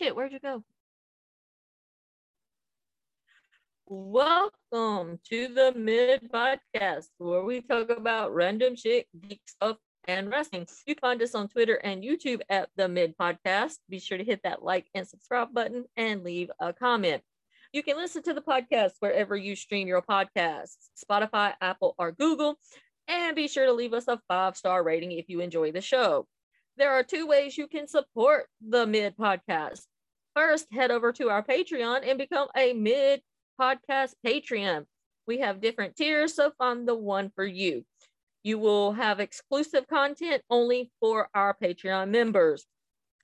Shit, where'd you go? Welcome to the Mid Podcast, where we talk about random shit, geek stuff, and wrestling. You find us on Twitter and YouTube at the Mid Podcast. Be sure to hit that like and subscribe button and leave a comment. You can listen to the podcast wherever you stream your podcasts Spotify, Apple, or Google. And be sure to leave us a five star rating if you enjoy the show. There are two ways you can support the Mid Podcast. First, head over to our Patreon and become a Mid Podcast Patreon. We have different tiers, so find the one for you. You will have exclusive content only for our Patreon members.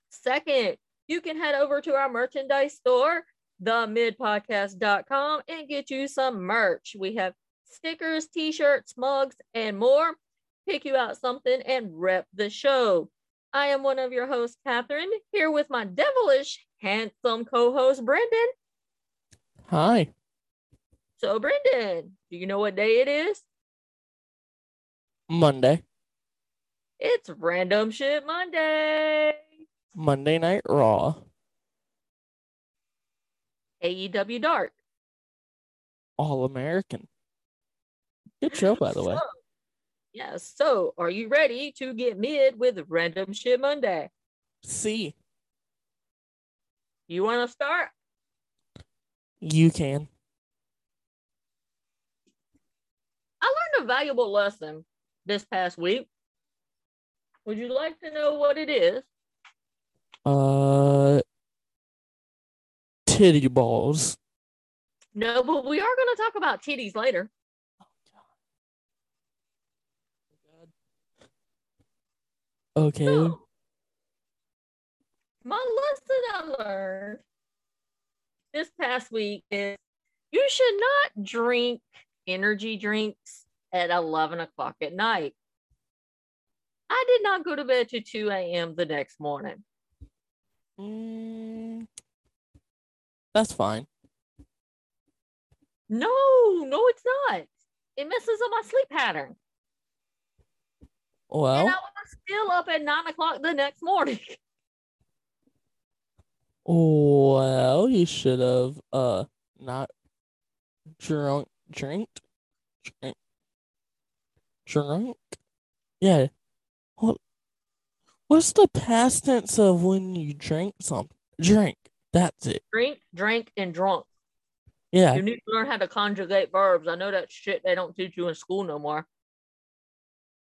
Second, you can head over to our merchandise store, themidpodcast.com, and get you some merch. We have stickers, t shirts, mugs, and more. Pick you out something and rep the show. I am one of your hosts, Catherine, here with my devilish, handsome co host, Brendan. Hi. So, Brendan, do you know what day it is? Monday. It's Random Shit Monday. Monday Night Raw. AEW Dark. All American. Good show, by the way. Yeah, so are you ready to get mid with Random Shit Monday? See, You want to start? you can. I learned a valuable lesson this past week. Would you like to know what it is? Uh, titty balls. No, but we are going to talk about titties later. Okay. So, my lesson I learned this past week is you should not drink energy drinks at 11 o'clock at night. I did not go to bed to 2 a.m. the next morning. Mm, that's fine. No, no, it's not. It messes up my sleep pattern. Well, And I was still up at 9 o'clock the next morning. well, you should have uh not drunk, drink, drink, drunk. Yeah. What? What's the past tense of when you drink something? Drink. That's it. Drink, drank, and drunk. Yeah. You need to learn how to conjugate verbs. I know that shit they don't teach you in school no more.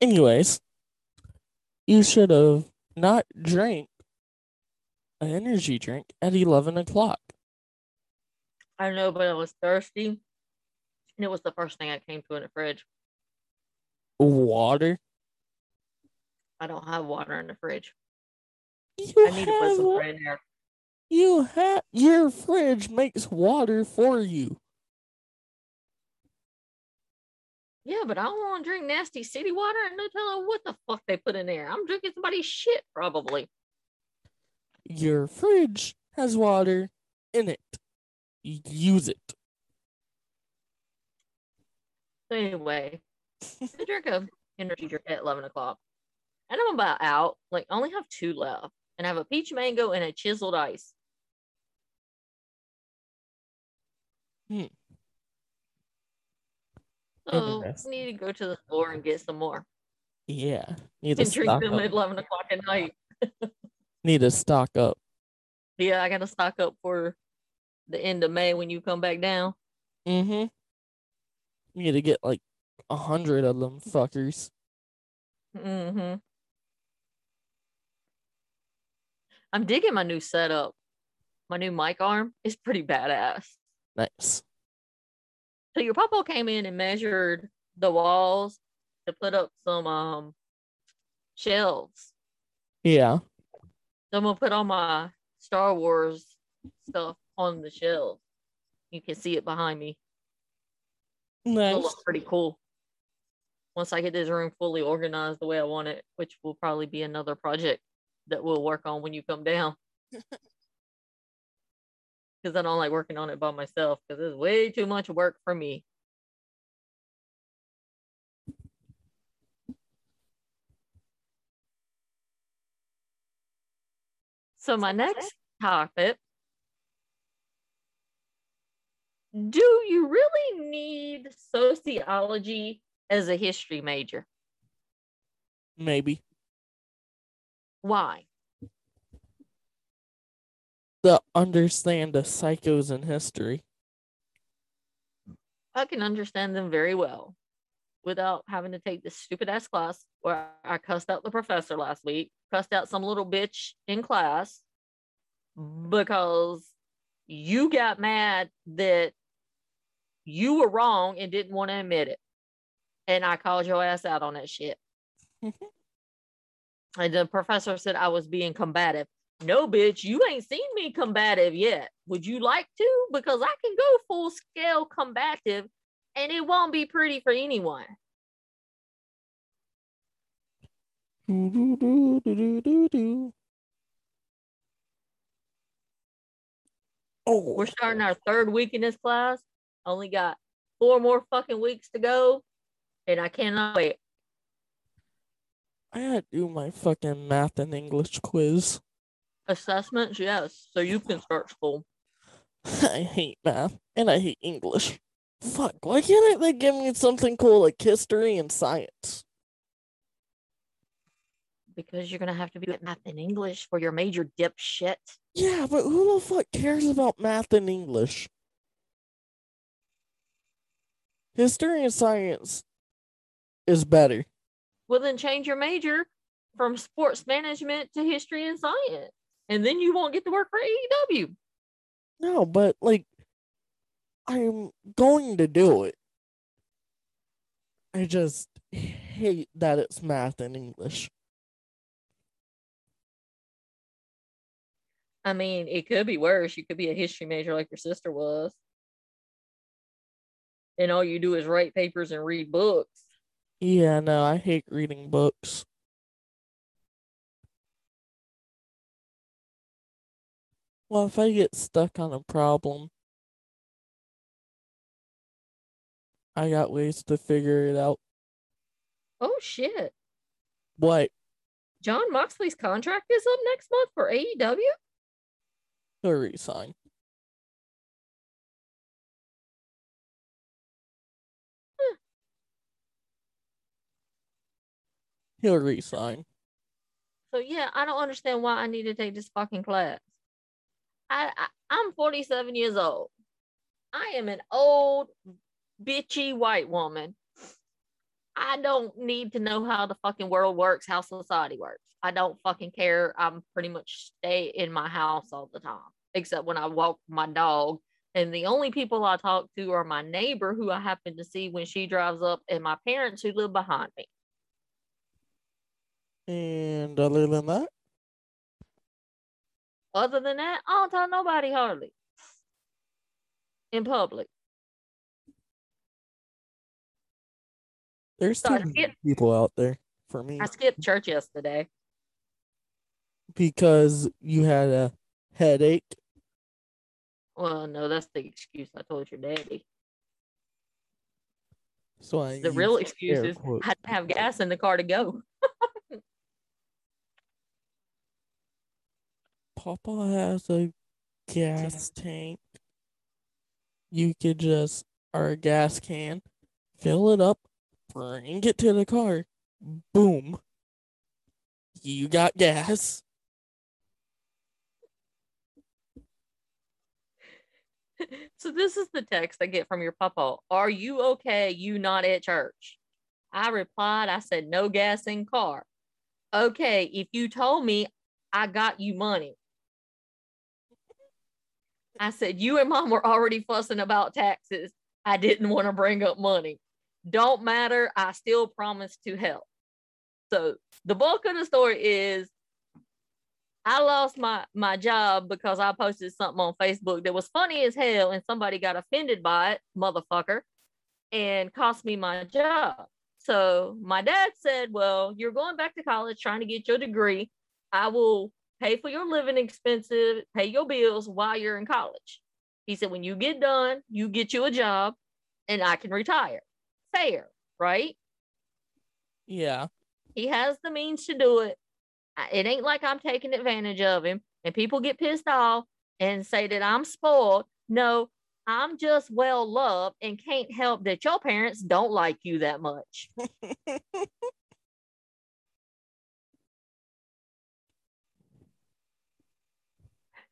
Anyways, you should have not drank an energy drink at 11 o'clock. I know, but I was thirsty. And it was the first thing I came to in the fridge. Water. I don't have water in the fridge. You I need to put some there. You have your fridge makes water for you. Yeah, but I don't want to drink nasty city water and no telling what the fuck they put in there. I'm drinking somebody's shit, probably. Your fridge has water in it. Use it. So anyway, I drink a energy drink at 11 o'clock. And I'm about out. Like, I only have two left. And I have a peach mango and a chiseled ice. Hmm. Interesting. I need to go to the store and get some more. Yeah. Need to And drink stock them at up. 11 o'clock at night. Need to stock up. Yeah, I got to stock up for the end of May when you come back down. Mm-hmm. Need to get like a hundred of them fuckers. Mm hmm I'm digging my new setup. My new mic arm is pretty badass. Nice. So your papa came in and measured the walls to put up some um shelves. Yeah. So I'm gonna put all my Star Wars stuff on the shelves. You can see it behind me. It'll look pretty cool. Once I get this room fully organized the way I want it, which will probably be another project that we'll work on when you come down. Because I don't like working on it by myself because it's way too much work for me. So my next topic. Do you really need sociology as a history major? Maybe. Why? To understand the psychos in history. I can understand them very well without having to take this stupid ass class where I cussed out the professor last week, cussed out some little bitch in class because you got mad that you were wrong and didn't want to admit it. And I called your ass out on that shit. and the professor said I was being combative. No, bitch, you ain't seen me combative yet. Would you like to? Because I can go full scale combative and it won't be pretty for anyone. Do, do, do. Oh, We're starting our third week in this class. Only got four more fucking weeks to go, and I cannot wait. I gotta do my fucking math and English quiz. Assessments, yes, so you can start school. I hate math and I hate English. Fuck, why can't they give me something cool like history and science? Because you're gonna have to be with math and English for your major dipshit. Yeah, but who the fuck cares about math and English? History and science is better. Well, then change your major from sports management to history and science, and then you won't get to work for AEW. No, but like, I'm going to do it. I just hate that it's math and English. I mean, it could be worse. You could be a history major like your sister was. And all you do is write papers and read books. Yeah, no, I hate reading books. Well, if I get stuck on a problem, I got ways to figure it out. Oh shit. What? Jon Moxley's contract is up next month for AEW? He'll resign. Huh. He'll resign. So yeah, I don't understand why I need to take this fucking class. I, I I'm 47 years old. I am an old bitchy white woman. I don't need to know how the fucking world works, how society works. I don't fucking care. I'm pretty much stay in my house all the time, except when I walk my dog. And the only people I talk to are my neighbor who I happen to see when she drives up and my parents who live behind me. And other than that, Other than that, I don't tell nobody hardly in public. there's So many people out there for me I skipped church yesterday. because you had a headache. Well, no, that's the excuse I told your daddy. So I The real excuse is. I didn't have gas in the car to go. Papa has a gas tank. You could just, or a gas can, fill it up, bring it to the car. Boom. You got gas. so this is the text I get from your papa. Are you okay? You not at church? I replied, I said, no gas in car. Okay, if you told me I got you money. I said, you and mom were already fussing about taxes. I didn't want to bring up money. Don't matter. I still promised to help. So the bulk of the story is I lost my my job because I posted something on Facebook that was funny as hell and somebody got offended by it, motherfucker, and cost me my job. So my dad said, "Well, you're going back to college trying to get your degree. I will pay for your living expenses, pay your bills while you're in college." He said, "When you get done, you get you a job and I can retire." Fair, right? Yeah. He has the means to do it. It ain't like I'm taking advantage of him. and people get pissed off and say that I'm spoiled. No, I'm just well loved and can't help that your parents don't like you that much.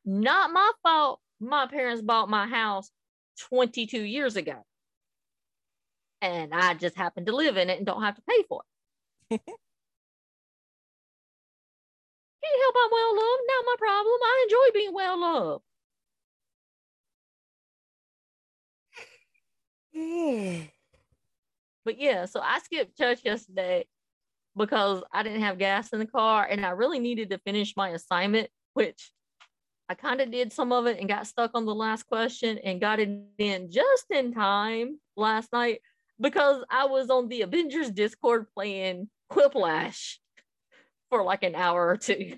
Not my fault. My parents bought my house 22 years ago. And I just happen to live in it and don't have to pay for it. Can't help I'm well loved. Not my problem. I enjoy being well loved. but yeah, so I skipped church yesterday because I didn't have gas in the car and I really needed to finish my assignment, which I kind of did some of it and got stuck on the last question and got it in just in time last night because I was on the Avengers Discord playing Quiplash for like an hour or two.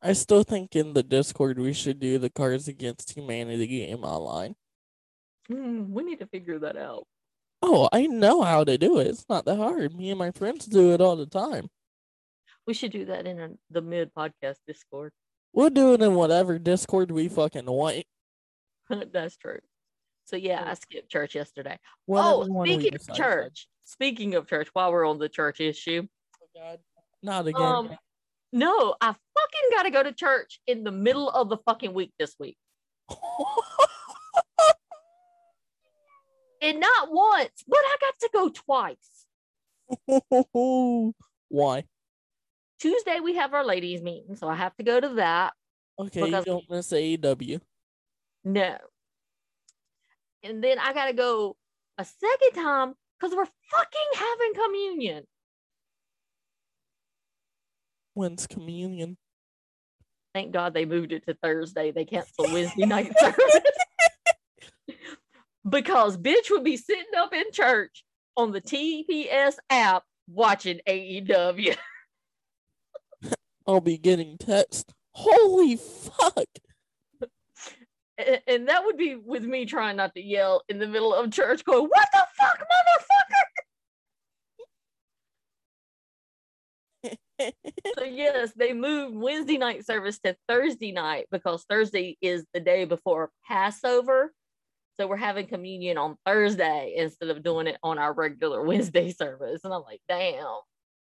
I still think in the Discord we should do the Cards Against Humanity game online. Mm, we need to figure that out. Oh, I know how to do it. It's not that hard. Me and my friends do it all the time. We should do that in a, the mid podcast Discord. We'll do it in whatever Discord we fucking want. That's true. So yeah, I skipped church yesterday. Whatever oh, speaking of church, speaking of church, while we're on the church issue, Oh, God. Not again. um, no, I fucking got to go to church in the middle of the fucking week this week, and not once, but I got to go twice. Why? Tuesday we have our ladies meeting, so I have to go to that. Okay, you don't miss AEW. No. And then I gotta go a second time because we're fucking having communion. When's communion? Thank God they moved it to Thursday. They canceled Wednesday night service. because bitch would be sitting up in church on the TBS app watching AEW. I'll be getting text. Holy fuck! And that would be with me trying not to yell in the middle of church, going, What the fuck, motherfucker? So yes, they moved Wednesday night service to Thursday night because Thursday is the day before Passover. So we're having communion on Thursday instead of doing it on our regular Wednesday service. And I'm like, damn.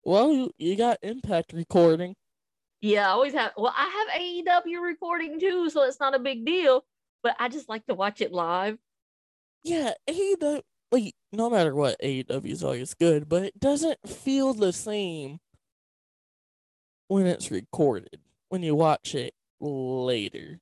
well, you, you got Impact recording. Yeah, I always have well, I have AEW recording too, so it's not a big deal. But I just like to watch it live. Yeah, AEW. Like, no matter what, AEW is always good, but it doesn't feel the same when it's recorded. When you watch it later.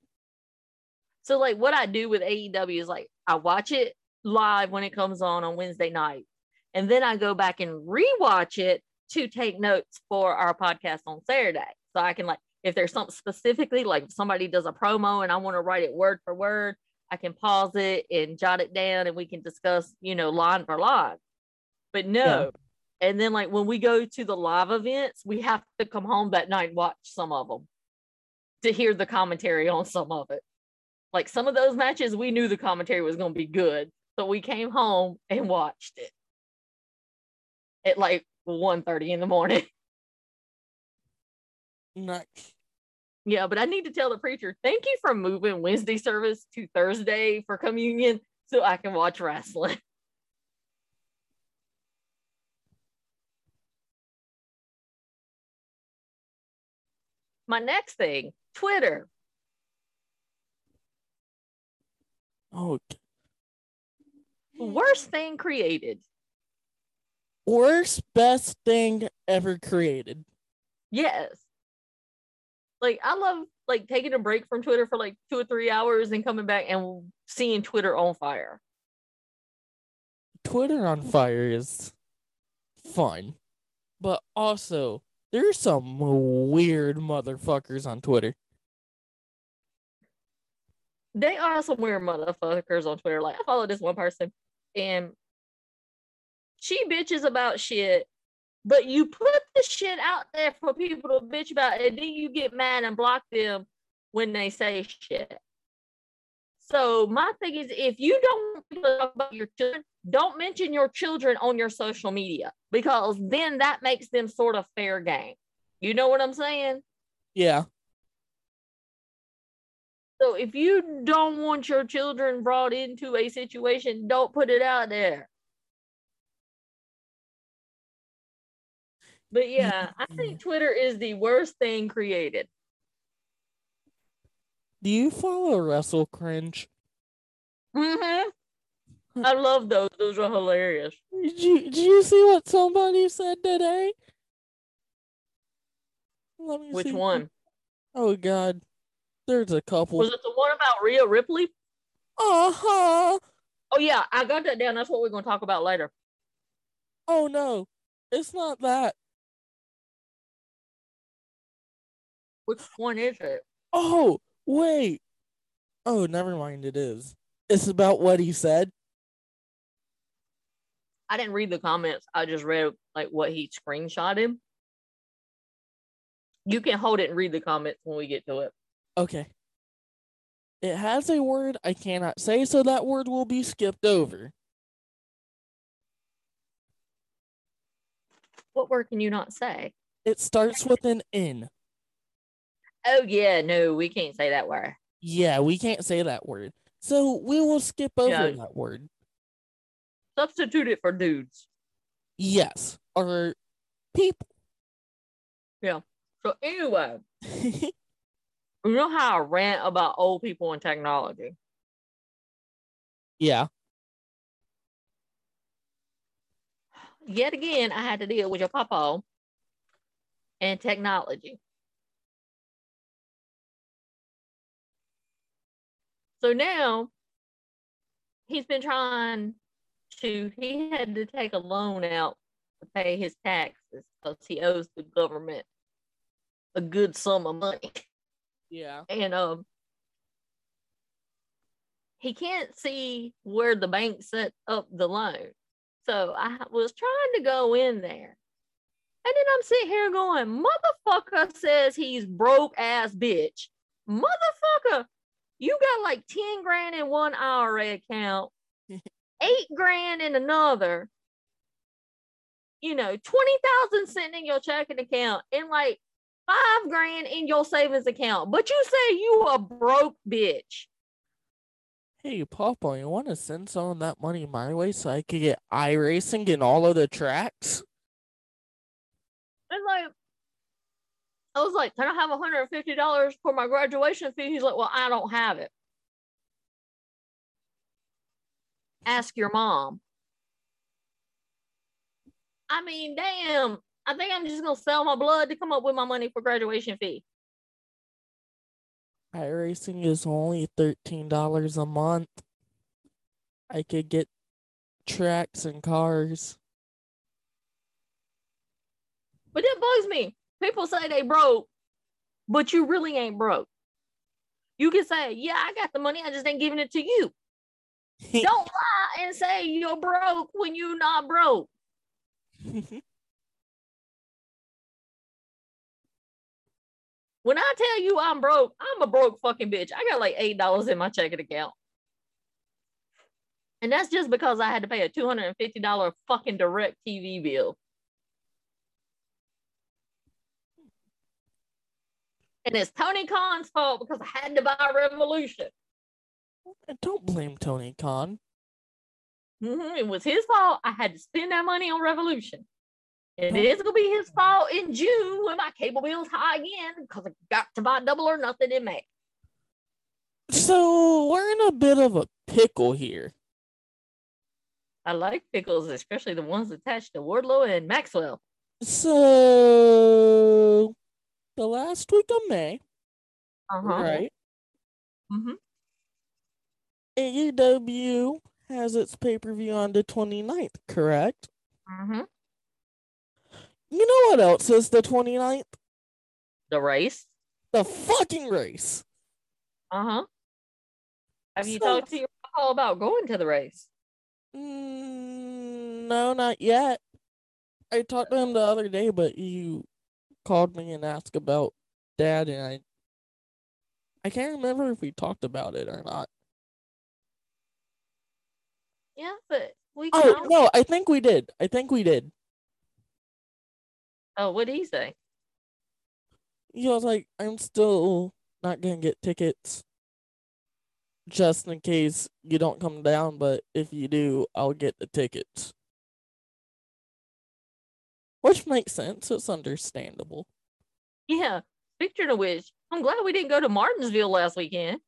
So like what I do with AEW is like I watch it live when it comes on on Wednesday night, and then I go back and rewatch it to take notes for our podcast on Saturday. So I can like if there's something specifically like if somebody does a promo and I want to write it word for word, I can pause it and jot it down and we can discuss, you know, line for line. But no. And then like when we go to the live events, we have to come home that night and watch some of them to hear the commentary on some of it like some of those matches we knew the commentary was going to be good so we came home and watched it at like 1.30 in the morning Nice. yeah but i need to tell the preacher thank you for moving wednesday service to thursday for communion so i can watch wrestling my next thing twitter Oh, worst thing created worst best thing ever created. Yes. Like I love like taking a break from Twitter for like two or three hours and coming back and seeing Twitter on fire. Twitter on fire is fun, but also there's some weird motherfuckers on Twitter. They are some weird motherfuckers on Twitter. Like I follow this one person and she bitches about shit, but you put the shit out there for people to bitch about, and then you get mad and block them when they say shit. So my thing is, if you don't want people to talk about your children, don't mention your children on your social media because then that makes them sort of fair game. You know what I'm saying? Yeah, So if you don't want your children brought into a situation, don't put it out there. But yeah, I think Twitter is the worst thing created. Do you follow Russell Cringe? Mm-hmm. I love those. Those are hilarious. Did you, did you see what somebody said today? Let me Which see. one? Oh God, there's a couple. Was it the one about Rhea Ripley? Uh huh. Oh yeah, I got that down. That's what we're gonna talk about later. Oh no, it's not that. Which one is it? Oh wait. Oh, never mind. It is. It's about what he said. I didn't read the comments. I just read like what he screenshotted. You can hold it and read the comments when we get to it. Okay. It has a word I cannot say, so that word will be skipped over. What word can you not say? It starts with an N. Oh yeah, no, we can't say that word. Yeah, we can't say that word. So we will skip over that word. Substitute it for dudes. Yes. Or people. Yeah. So anyway, you know how I rant about old people and technology. yeah. Yet again, I had to deal with your papa and technology. So now he's been trying to, he had to take a loan out to pay his taxes because he owes the government a good sum of money. Yeah. And um he can't see where the bank set up the loan. So I was trying to go in there. And then I'm sitting here going, motherfucker says he's broke ass bitch. Motherfucker, you got like 10 grand in one IRA account, eight grand in another, you know, 20,000 sitting in your checking account, and like five grand in your savings account. But you say you a broke bitch. Hey, Papa, you want to send some of that money my way so I could get iRacing in all of the tracks? And like, I was like, can I have $150 for my graduation fee? He's like, well, I don't have it. Ask your mom. I mean, damn. I think I'm just gonna sell my blood to come up with my money for graduation fee. iRacing is only $13 a month. I could get tracks and cars. But that bugs me. People say they broke, but you really ain't broke. You can say, yeah, I got the money, I just ain't giving it to you. Don't lie and say you're broke when you're not broke. When I tell you I'm broke, I'm a broke fucking bitch. I got like eight dollars in my checking account. And that's just because I had to pay a $250 fucking direct TV bill. And it's Tony Khan's fault because I had to buy Revolution. Don't blame Tony Khan. Mhm, It was his fault. I had to spend that money on Revolution. And it's gonna be his fault in June when my cable bill's high again because I got to buy double or nothing in May. So we're in a bit of a pickle here. I like pickles, especially the ones attached to Wardlow and Maxwell. So the last week of May, Uh-huh. right? Mhm. AEW has its pay per view on the 29th, correct? Mm-hmm. You know what else is the 29th? The race. The fucking race. Uh-huh. Have you So- talked to your papa about going to the race? Mm, no, not yet. I talked to him the other day, but you called me and asked about dad, and I I can't remember if we talked about it or not. Yeah, but we Oh no, I think we did. I think we did. Oh, what did he say? He was like, "I'm still not gonna get tickets just in case you don't come down, but if you do, I'll get the tickets. Which makes sense. It's understandable. Yeah. Speaking of which, I'm glad we didn't go to Martinsville last weekend.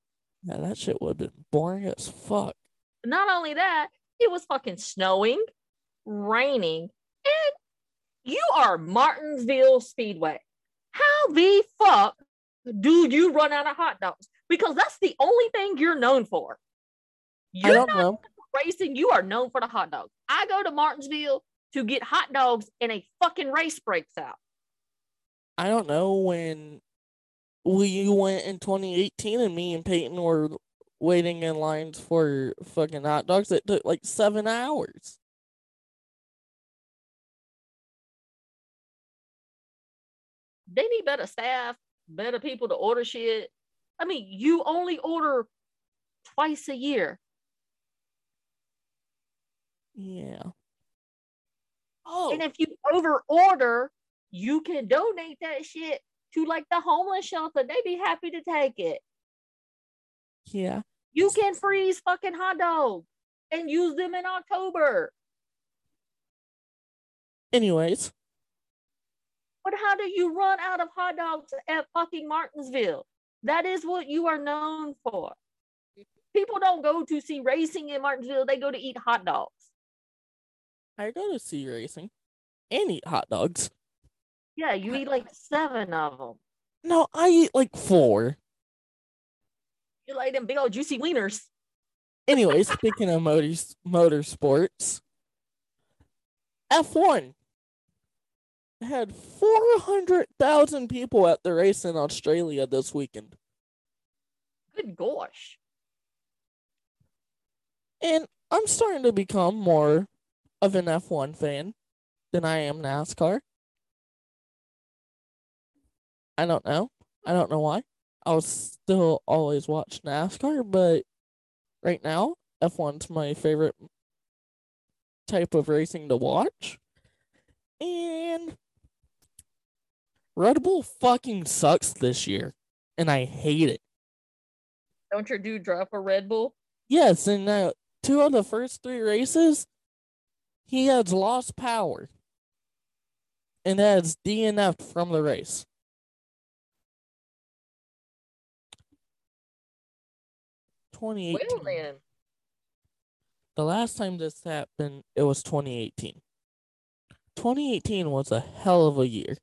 Yeah, that shit would have been boring as fuck. Not only that, it was fucking snowing, raining, and you are Martinsville Speedway. How the fuck do you run out of hot dogs? Because that's the only thing you're known for. I You're don't not know. racing, you are known for the hot dogs. I go to Martinsville to get hot dogs and a fucking race breaks out. I don't know when we went in 2018 and me and Peyton were waiting in lines for fucking hot dogs. It took like seven hours. They need better staff, better people to order shit. I mean, you only order twice a year. Yeah. Oh, And if you over order, you can donate that shit to like the homeless shelter. They'd be happy to take it. yeah. You can freeze fucking hot dogs and use them in October. Anyways, But how do you run out of hot dogs at fucking Martinsville? That is what you are known for. People don't go to see racing in Martinsville, they go to eat hot dogs. I go to see racing and eat hot dogs. Yeah, you eat like seven of them. No, I eat like four. You like them big old juicy wieners. Anyway, speaking of motors, motorsports, F1 had 400,000 people at the race in Australia this weekend. Good gosh. And I'm starting to become more of an F1 fan than I am NASCAR. I don't know. I don't know why. I'll still always watch NASCAR, but right now, F1's my favorite type of racing to watch. And Red Bull fucking sucks this year, and I hate it. Don't your dude drive for Red Bull? Yes, and uh, two of the first three races, he has lost power and has DNF'd from the race. Twenty eighteen. The last time this happened, it was 2018. 2018 was a hell of a year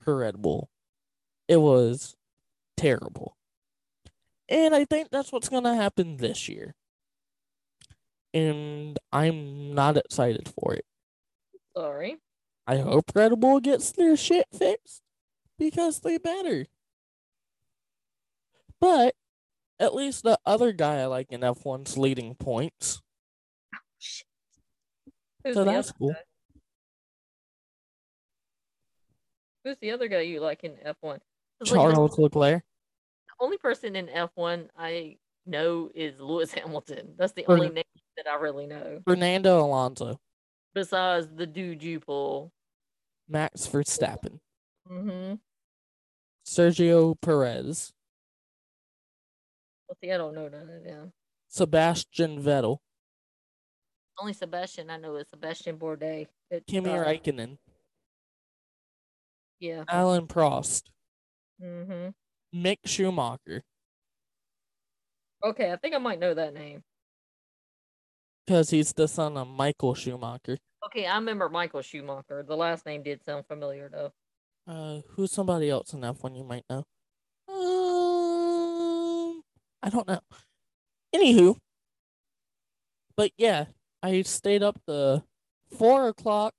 for Red Bull. It was terrible. And I think that's what's going to happen this year. And I'm not excited for it. Sorry. I hope Red Bull gets their shit fixed because they better. But at least the other guy I like in F1's leading points. Oh, Who's So that's cool. guy? Who's the other guy you like in F1? 'Cause, like, Charles Leclerc. The only person in F1 I know is Lewis Hamilton. That's the only name that I really know. Fernando Alonso. Besides the dude you pull. Max Verstappen. Mm-hmm. Sergio Perez. Well, see, I don't know none of them. Sebastian Vettel. Only Sebastian I know is Sebastian Bourdais. It's, Kimi uh, Räikkönen. Yeah. Alain Prost. Mm-hmm. Mick Schumacher. Okay, I think I might know that name. Because he's the son of Michael Schumacher. Okay, I remember Michael Schumacher. The last name did sound familiar though. Uh, who's somebody else in F1 you might know? Um, I don't know. Anywho, but yeah, I stayed up to four o'clock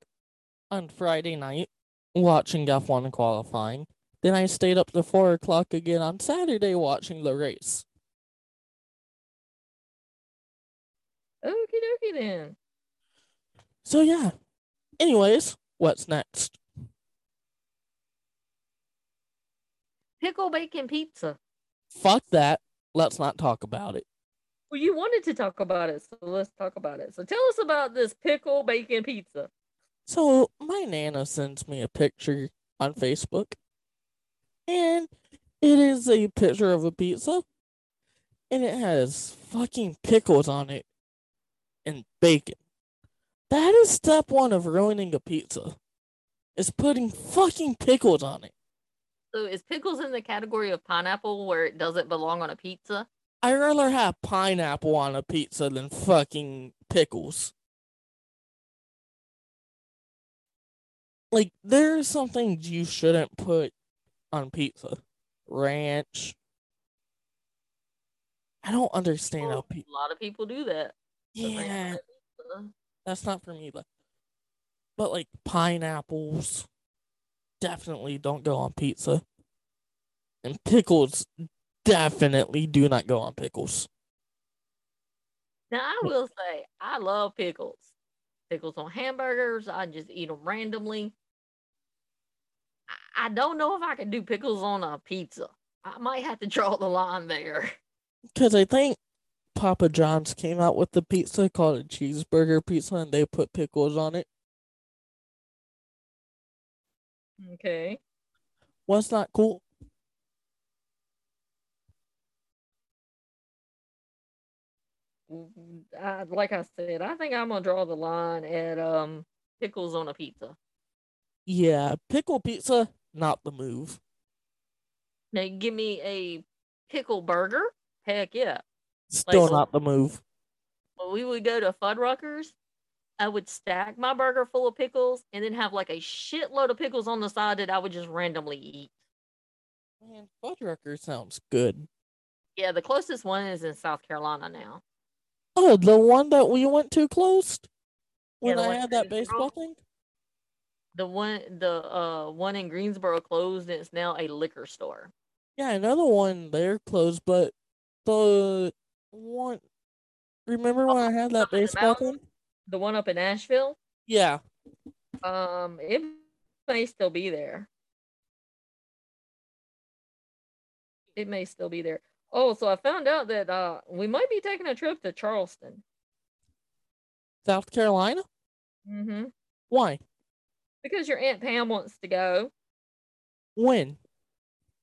on Friday night watching F1 qualifying. Then I stayed up to four o'clock again on Saturday watching the race. Okie dokie then. So yeah. Anyways, what's next? Pickle bacon pizza. Fuck that. Let's not talk about it. Well, you wanted to talk about it, so let's talk about it. So tell us about this pickle bacon pizza. So my nana sends me a picture on Facebook, and it is a picture of a pizza, and it has fucking pickles on it and bacon. That is step one of ruining a pizza. Is putting fucking pickles on it. So is pickles in the category of pineapple where it doesn't belong on a pizza? I'd rather have pineapple on a pizza than fucking pickles. Like, there are some things you shouldn't put on pizza. Ranch. I don't understand how people. a lot of people do that. Yeah, uh-huh. that's not for me, but but like pineapples definitely don't go on pizza. And pickles definitely do not go on pickles. Now I will say I love pickles. Pickles on hamburgers. I just eat them randomly. I- I don't know if I can do pickles on a pizza. I might have to draw the line there. Because I think Papa John's came out with the pizza called a cheeseburger pizza and they put pickles on it. Okay. Was not cool. Mm, I, like I said, I think I'm gonna draw the line at um pickles on a pizza. Yeah, pickle pizza, not the move. Now give me a pickle burger. Heck yeah. Still Like- not the move. When we would go to Fuddruckers, I would stack my burger full of pickles and then have like a shitload of pickles on the side that I would just randomly eat. Man, Fuddrucker sounds good. Yeah, the closest one is in South Carolina now. Oh, the one that we went to closed when the I had that baseball thing. The one the uh one in Greensboro closed and it's now a liquor store. Yeah, another one there closed, but the one. Remember when I had that baseball thing? The one up in Asheville, Yeah, um, it may still be there. It may still be there. Oh, so I found out that uh we might be taking a trip to Charleston. South Carolina. Mm-hmm. Why? Because your Aunt Pam wants to go. When?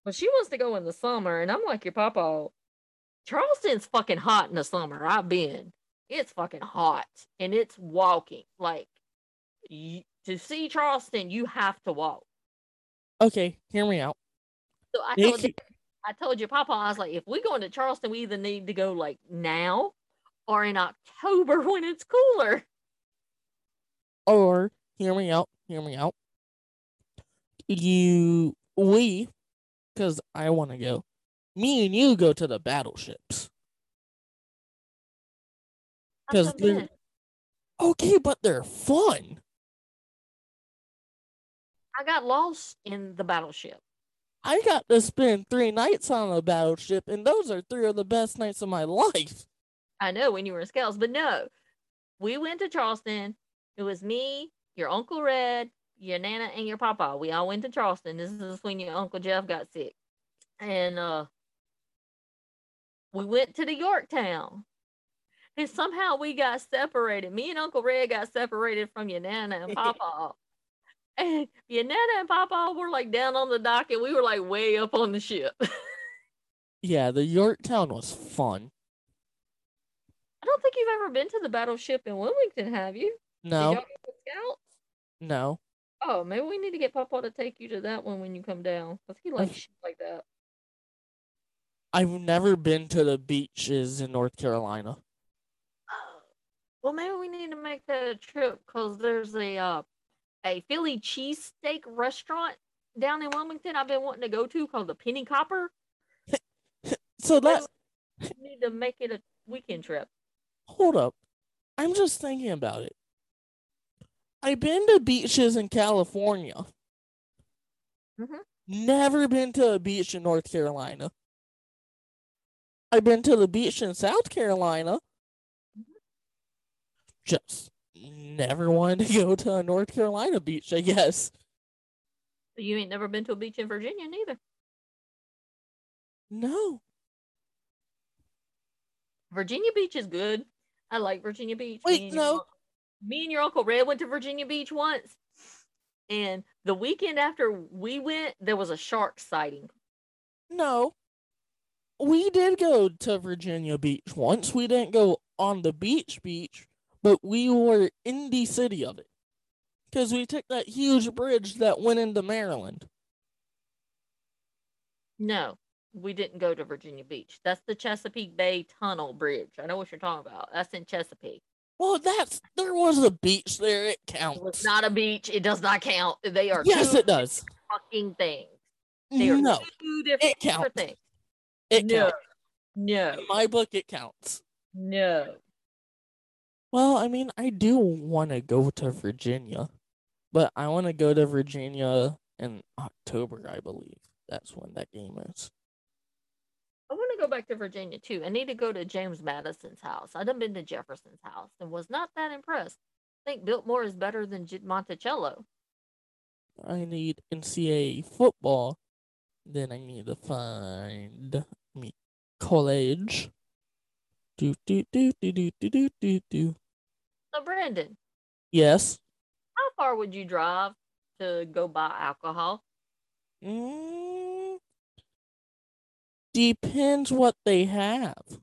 Well, she wants to go in the summer, and I'm like your papa. Charleston's fucking hot in the summer. I've been. It's fucking hot, and it's walking. Like y- to see Charleston, you have to walk. Okay, hear me out. So I told you, I told your papa, I was like, if we go into Charleston, we either need to go like now or in October when it's cooler. Or hear me out. Hear me out. You, we, because I want to go. Me and you go to the battleships. I've 'Cause done they're- Okay, but they're fun. I got lost in the battleship. I got to spend three nights on a battleship, and those are three of the best nights of my life. I know when you were in Scouts, but no, we went to Charleston. It was me, your Uncle Red, your Nana, and your Papa. We all went to Charleston. This is when your Uncle Jeff got sick. And uh we went to the Yorktown. And somehow we got separated. Me and Uncle Red got separated from your Nana and Papa. and your Nana and Papa were like down on the dock, and we were like way up on the ship. Yeah, the Yorktown was fun. I don't think you've ever been to the battleship in Wilmington, have you? Did y'all No, no. Oh, maybe we need to get Papa to take you to that one when you come down, cause he likes shit like that. I've never been to the beaches in North Carolina. Well, maybe we need to make that a trip, cause there's a uh, a Philly cheesesteak restaurant down in Wilmington I've been wanting to go to called the Penny Copper. So that We need to make it a weekend trip. hold up. I'm just thinking about it. I've been to beaches in California. Mhm. Never been to a beach in North Carolina. I've been to the beach in South Carolina. Just never wanted to go to a North Carolina beach, I guess. You ain't never been to a beach in Virginia, neither. No. Virginia Beach is good. I like Virginia Beach. Wait, Me no. unc- Me and your Uncle Red went to Virginia Beach once. And the weekend after we went, there was a shark sighting. No. We did go to Virginia Beach once. We didn't go on the beach beach, but we were in the city of it. Because we took that huge bridge that went into Maryland. No, we didn't go to Virginia Beach. That's the Chesapeake Bay Tunnel Bridge. I know what you're talking about. That's in Chesapeake. Well, that's there was a beach there. It counts. not a beach. It does not count. They are yes, two it does. fucking things. They are No, two different, it counts. things. It no, counts. no, In my book, it counts. no. Well, I mean, I do want to go to Virginia, but I want to go to Virginia in October, I believe. That's when that game is. I want to go back to Virginia too. I need to go to James Madison's house. I done been to Jefferson's house and was not that impressed. I think Biltmore is better than J- Monticello. I need NCAA football. Then I need to find me college. Do do do do do do do do do. So Brandon, Yes. how far would you drive to go buy alcohol? Mm, depends what they have.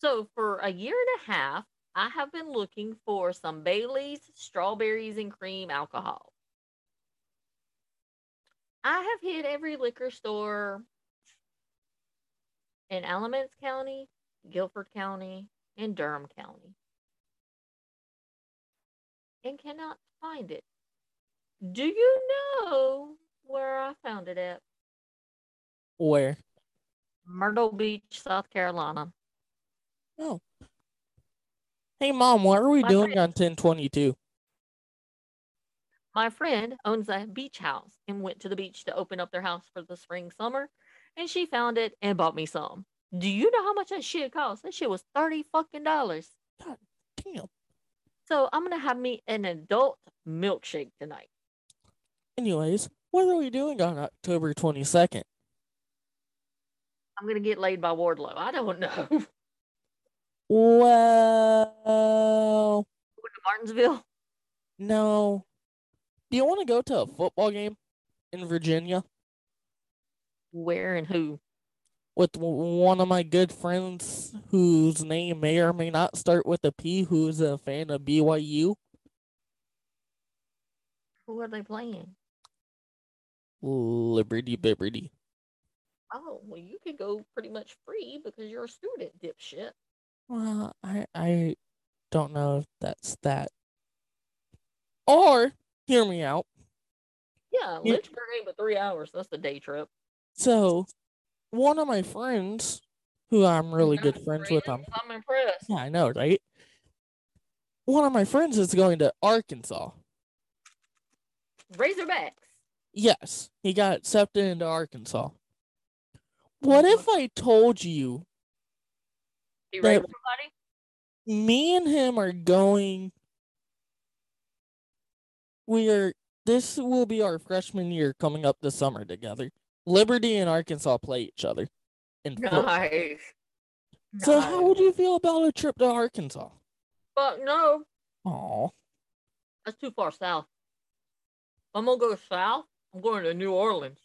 So for a year and a half, I have been looking for some Bailey's strawberries and cream alcohol. I have hit every liquor store in Alamance County, Guilford County, and Durham County and cannot find it. Do you know where I found it at? Where? Myrtle Beach, South Carolina. Oh. Hey mom, what are we My doing friend- on ten twenty two? My friend owns a beach house and went to the beach to open up their house for the spring summer, and she found it and bought me some. Do you know how much that shit cost? That shit was thirty fucking dollars. Damn. So I'm gonna have me an adult milkshake tonight. Anyways, what are we doing on October twenty second? I'm gonna get laid by Wardlow. I don't know. Well, to Martinsville. no. Do you want to go to a football game in Virginia Where and who? with one of my good friends whose name may or may not start with a P, who's a fan of BYU? Who are they playing? Liberty Bibberty. Oh, well, you could go pretty much free because you're a student, dipshit. Well, I I don't know if that's that. Or hear me out. Yeah, Yeah. Lynchburg ain't but three hours. That's a day trip. So, one of my friends, who I'm really good friends with, Brandon. I'm impressed. yeah, I know, right? One of my friends is going to Arkansas. Razorbacks. Yes, he got accepted into Arkansas. Oh what if I told you You ready, somebody? me and him are going? We are. This will be our freshman year coming up this summer together. Liberty and Arkansas play each other. In football. Nice. So, how would you feel about a trip to Arkansas? Fuck no. Oh, That's too far south. I'm gonna go south, I'm going to New Orleans,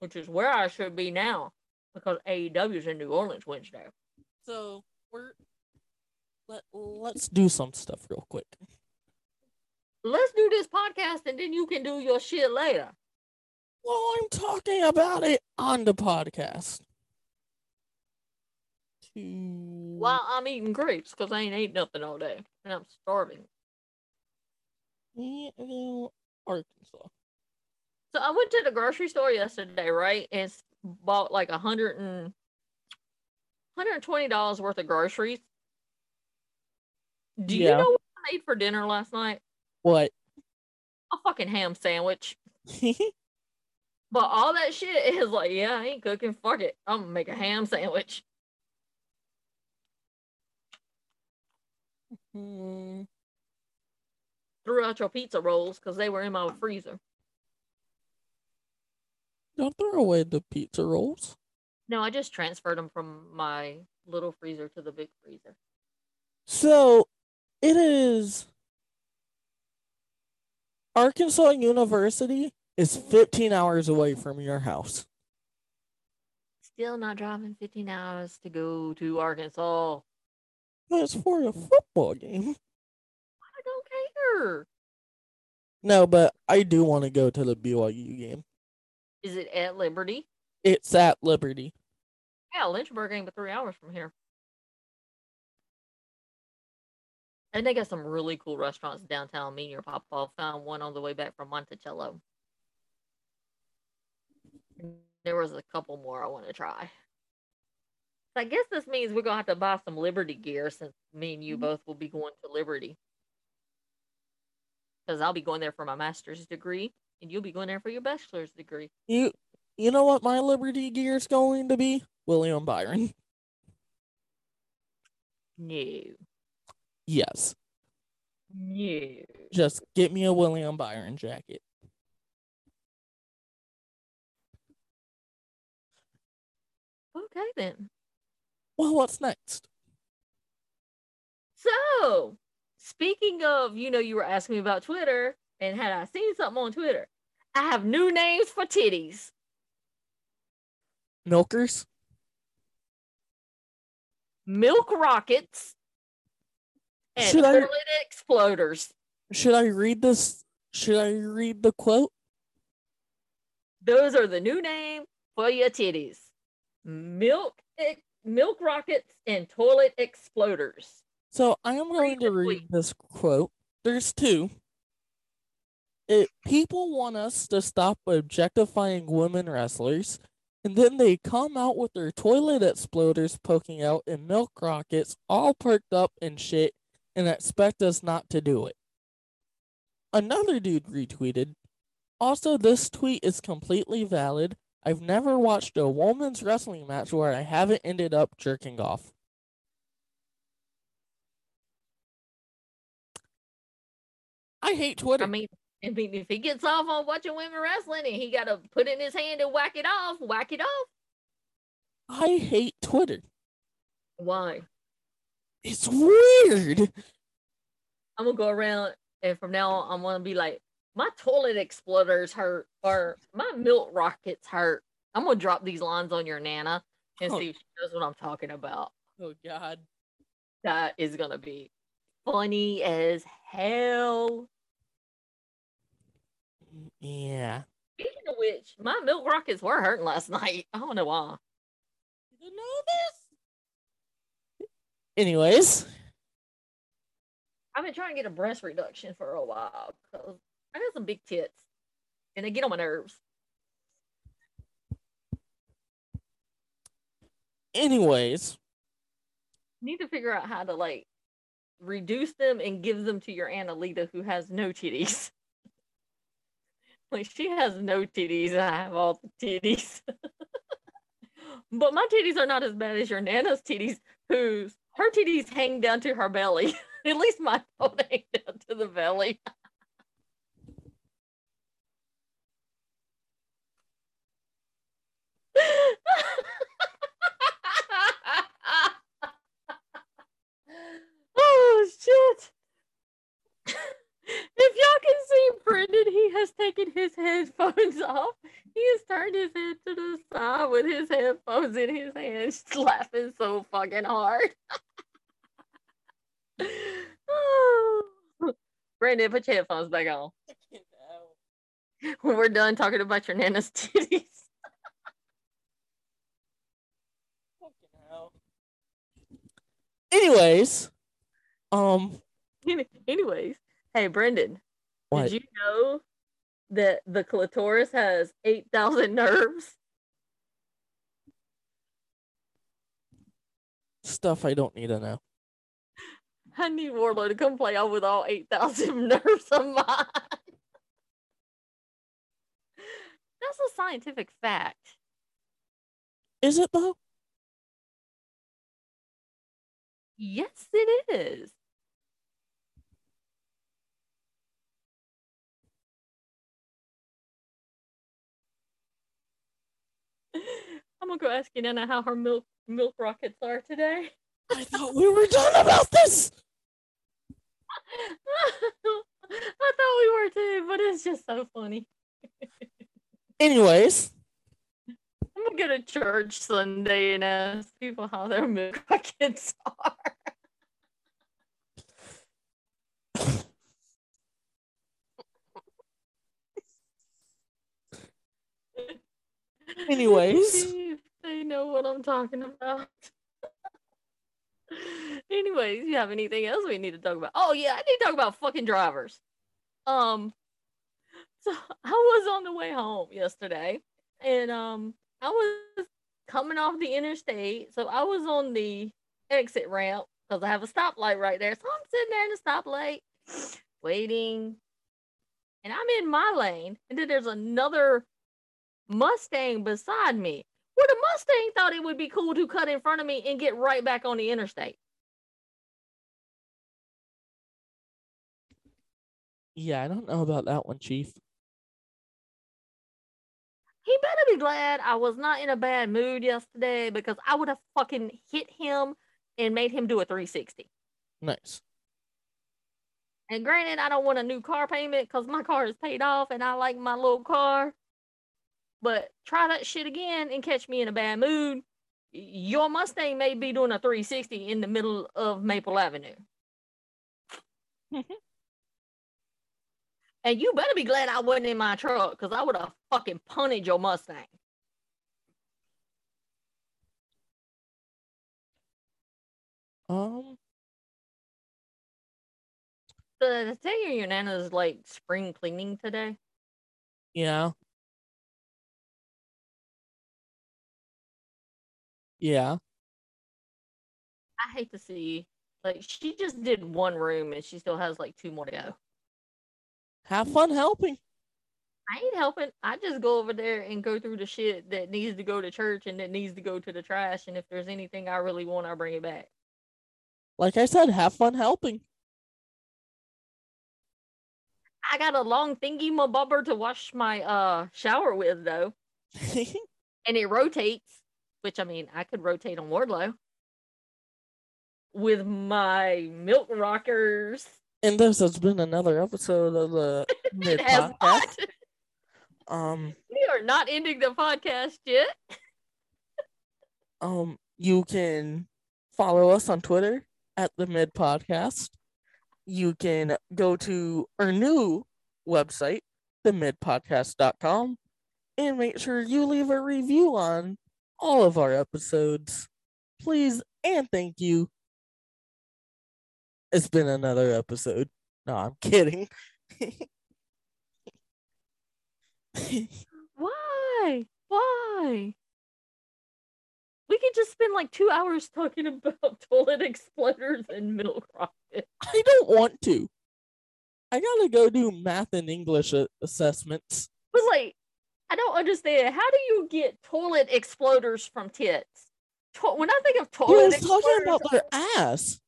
which is where I should be now because AEW's in New Orleans Wednesday. so we're let let's do some stuff real quick. Let's do this podcast and then you can do your shit later. Well, I'm talking about it on the podcast. While I'm eating grapes because I ain't ate nothing all day and I'm starving. Arkansas. So I went to the grocery store yesterday, right? And bought like a hundred and hundred and twenty dollars worth of groceries. Do you know what I made for dinner last night? What? A fucking ham sandwich. But all that shit is like, yeah, I ain't cooking. Fuck it. I'm gonna make a ham sandwich. Hmm, Threw out your pizza rolls because they were in my freezer. Don't throw away the pizza rolls. No, I just transferred them from my little freezer to the big freezer. So it is Arkansas University is 15 hours away from your house. still not driving 15 hours to go to Arkansas. That's for a football game. I don't care. No, but I do want to go to the BYU game. Is it at Liberty? It's at Liberty. Yeah, Lynchburg ain't but three hours from here. And they got some really cool restaurants downtown. Me and your papa found one on the way back from Monticello. There was a couple more I want to try. So I guess this means we're gonna have to buy some Liberty gear since me and you mm-hmm. both will be going to Liberty. Because I'll be going there for my master's degree, and you'll be going there for your bachelor's degree. You you know what my Liberty gear is going to be? William Byron. No, Yes. no. Just get me a William Byron jacket. Okay then. Well, what's next? So, speaking of, you know, you were asking me about Twitter, and had I seen something on Twitter, I have new names for titties. Milkers? Milk rockets and Should I- exploders. Should I read this? Should I read the quote? Those are the new name for your titties. Milk milk rockets and toilet exploders. So I am going to Read this quote. There's two. It people want us to stop objectifying women wrestlers, and then they come out with their toilet exploders poking out and milk rockets all perked up and shit and expect us not to do it. Another dude retweeted. Also, this tweet is completely valid. I've never watched a woman's wrestling match where I haven't ended up jerking off. I hate Twitter. I mean, I mean, if he gets off on watching women wrestling and he got to put it in his hand and whack it off, whack it off. I hate Twitter. Why? It's weird. I'm gonna go around and from now on I'm gonna be like, my toilet exploders hurt or my milk rockets hurt. I'm gonna drop these lines on your nana and Oh. see if she knows what I'm talking about. Oh God. That is gonna be funny as hell. Yeah. Speaking of which, my milk rockets were hurting last night. I don't know why. You know this? Anyways, I've been trying to get a breast reduction for a while because I got some big tits and they get on my nerves. anyways, need to figure out how to like reduce them and give them to your Aunt Alita who has no titties. like she has no titties and I have all the titties. but my titties are not as bad as your Nana's titties, whose her titties hang down to her belly. At least mine don't hang down to the belly. oh shit! if y'all can see Brendan, he has taken his headphones off. He has turned his head to the side with his headphones in his hands, laughing so fucking hard. oh. Brandon, put your headphones back on. When we're done talking about your nana's titties. Anyways, um, Anyways, hey Brendan, what? did you know that the clitoris has eight thousand nerves? Stuff I don't need to know. I need Wardlow to come play out with all eight thousand nerves of mine. That's a scientific fact. Is it though? Yes, it is. I'm gonna go ask you Nana how her milk milk rockets are today. I thought we were done about this. I thought we were too, but it's just so funny. Anyways, I'm gonna go to church Sunday and ask people how their milk buckets are. Anyways. They know what I'm talking about. Anyways, you have anything else we need to talk about? Oh yeah, I need to talk about fucking drivers. Um, so I was on the way home yesterday, and um, I was coming off the interstate, so I was on the exit ramp because I have a stoplight right there. So I'm sitting there in the stoplight, waiting, and I'm in my lane, and then there's another Mustang beside me. Well, the Mustang thought it would be cool to cut in front of me and get right back on the interstate. Yeah, I don't know about that one, Chief. He better be glad I was not in a bad mood yesterday because I would have fucking hit him and made him do a 360. Nice. And granted, I don't want a new car payment because my car is paid off and I like my little car. But try that shit again and catch me in a bad mood. Your Mustang may be doing a 360 in the middle of Maple Avenue. and you better be glad I wasn't in my truck because I would have fucking punted your Mustang. Um, So did I tell you your nana's like spring cleaning today? yeah. Yeah. I hate to see like she just did one room and she still has like two more to go. Have fun helping. I ain't helping. I just go over there and go through the shit that needs to go to church and that needs to go to the trash. And if there's anything I really want, I'll bring it back. Like I said, have fun helping. I got a long thingy my bubber to wash my uh shower with though, and it rotates. Which I mean, I could rotate on Wardlow with my milk rockers. And this has been another episode of the Mid Podcast. Um, We are not ending the podcast yet. um, you can follow us on Twitter at the Mid Podcast. You can go to our new website, themidpodcast.com, and make sure you leave a review on all of our episodes. Please and thank you. It's been another episode. No, I'm kidding. Why? Why? We could just spend like two hours talking about toilet exploders and milk rockets. I don't want to. I gotta go do math and English a- assessments. But like, I don't understand. How do you get toilet exploders from tits? To- when I think of He toilet was talking about their ass.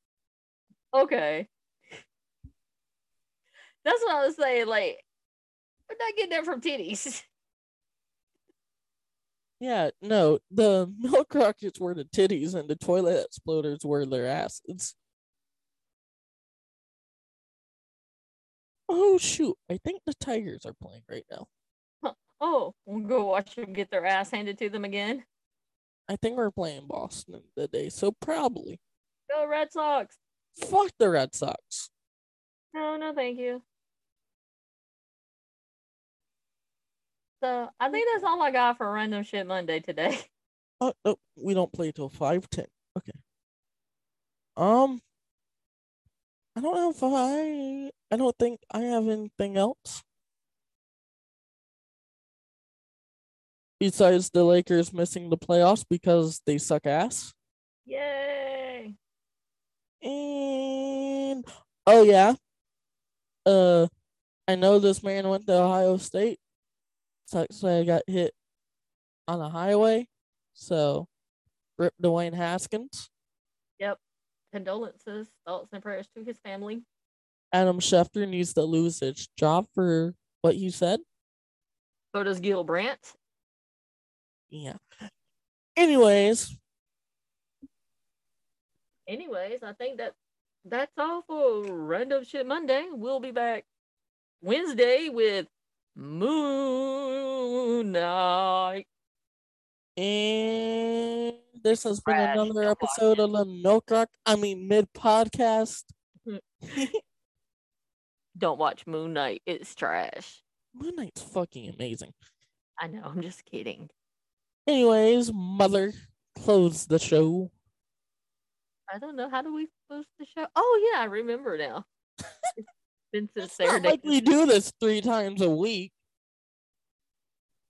Okay, that's what I was saying. Like, where'd not getting that from titties? Yeah, no, the milk rockets were the titties and the toilet exploders were their asses. Oh shoot, I think the Tigers are playing right now. Oh, we'll go watch them get their ass handed to them again. I think we're playing Boston today, so probably. Go Red Sox. Fuck the Red Sox. No, no, thank you. So I think that's all I got for random shit Monday today. Oh, no, we don't play till five ten. Okay. Um, I don't know if I. I don't think I have anything else. Besides the Lakers missing the playoffs because they suck ass. Yay! And oh yeah. Uh I know this man went to Ohio State. Sucks that I got hit on a highway. So rip Dwayne Haskins. Yep. Condolences, thoughts and prayers to his family. Adam Schefter needs to lose his job for what you said. So does Gil Brandt. Yeah. Anyways, Anyways, I think that that's all for random shit Monday. We'll be back Wednesday with Moon Knight. And this has been Trash. another episode of the Milk Rock, I mean, mid podcast. Don't watch Moon Knight. It's trash. Moon Knight's fucking amazing. I know. I'm just kidding. Anyways, mother, close the show. I don't know. How do we close the show? Oh yeah, I remember now. It's been since It's not Saturday. like we do this three times a week.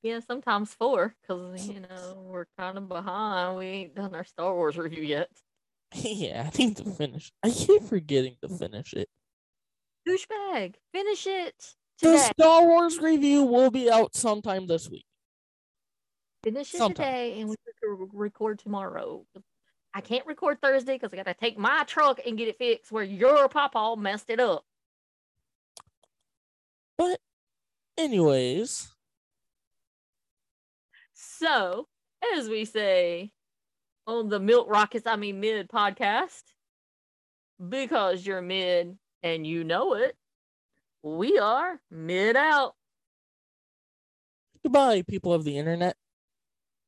Yeah, sometimes four, because you know we're kind of behind. We ain't done our Star Wars review yet. yeah, I need to finish. I keep forgetting to finish it. Douchebag, finish it The. Star Wars review will be out sometime this week. Finish it sometime. today, and we can record tomorrow. I can't record Thursday because I got to take my truck and get it fixed where your papa messed it up. But, anyways, So, as we say on the Milk Rockets, I mean mid podcast, because you're mid and you know it, we are mid out. goodbye, people of the internet.